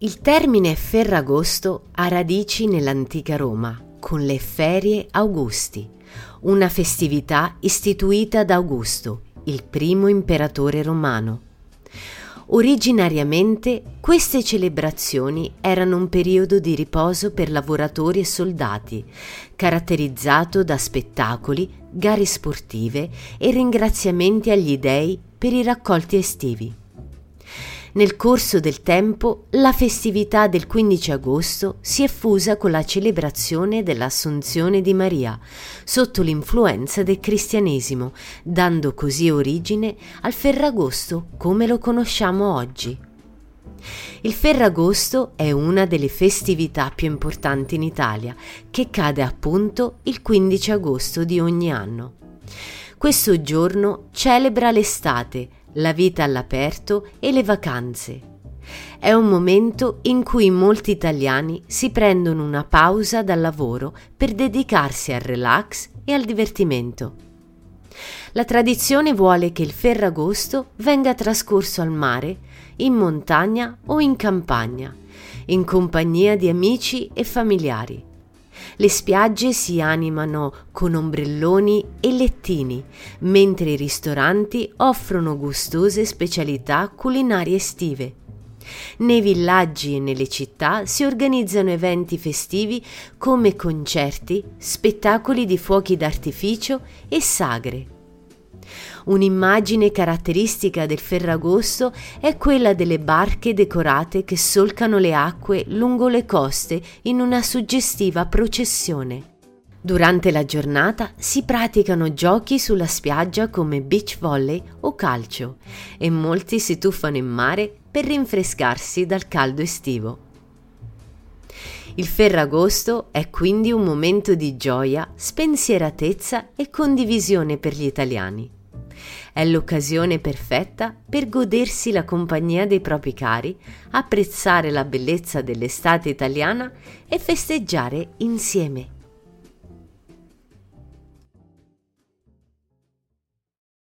Il termine Ferragosto ha radici nell'antica Roma, con le ferie Augusti, una festività istituita da Augusto, il primo imperatore romano. Originariamente queste celebrazioni erano un periodo di riposo per lavoratori e soldati, caratterizzato da spettacoli, gare sportive e ringraziamenti agli dei per i raccolti estivi. Nel corso del tempo la festività del 15 agosto si è fusa con la celebrazione dell'Assunzione di Maria, sotto l'influenza del cristianesimo, dando così origine al Ferragosto come lo conosciamo oggi. Il Ferragosto è una delle festività più importanti in Italia, che cade appunto il 15 agosto di ogni anno. Questo giorno celebra l'estate, la vita all'aperto e le vacanze. È un momento in cui molti italiani si prendono una pausa dal lavoro per dedicarsi al relax e al divertimento. La tradizione vuole che il Ferragosto venga trascorso al mare, in montagna o in campagna, in compagnia di amici e familiari. Le spiagge si animano con ombrelloni e lettini, mentre i ristoranti offrono gustose specialità culinarie estive. Nei villaggi e nelle città si organizzano eventi festivi come concerti, spettacoli di fuochi d'artificio e sagre. Un'immagine caratteristica del Ferragosto è quella delle barche decorate che solcano le acque lungo le coste in una suggestiva processione. Durante la giornata si praticano giochi sulla spiaggia come beach volley o calcio e molti si tuffano in mare per rinfrescarsi dal caldo estivo. Il Ferragosto è quindi un momento di gioia, spensieratezza e condivisione per gli italiani. È l'occasione perfetta per godersi la compagnia dei propri cari, apprezzare la bellezza dell'estate italiana e festeggiare insieme.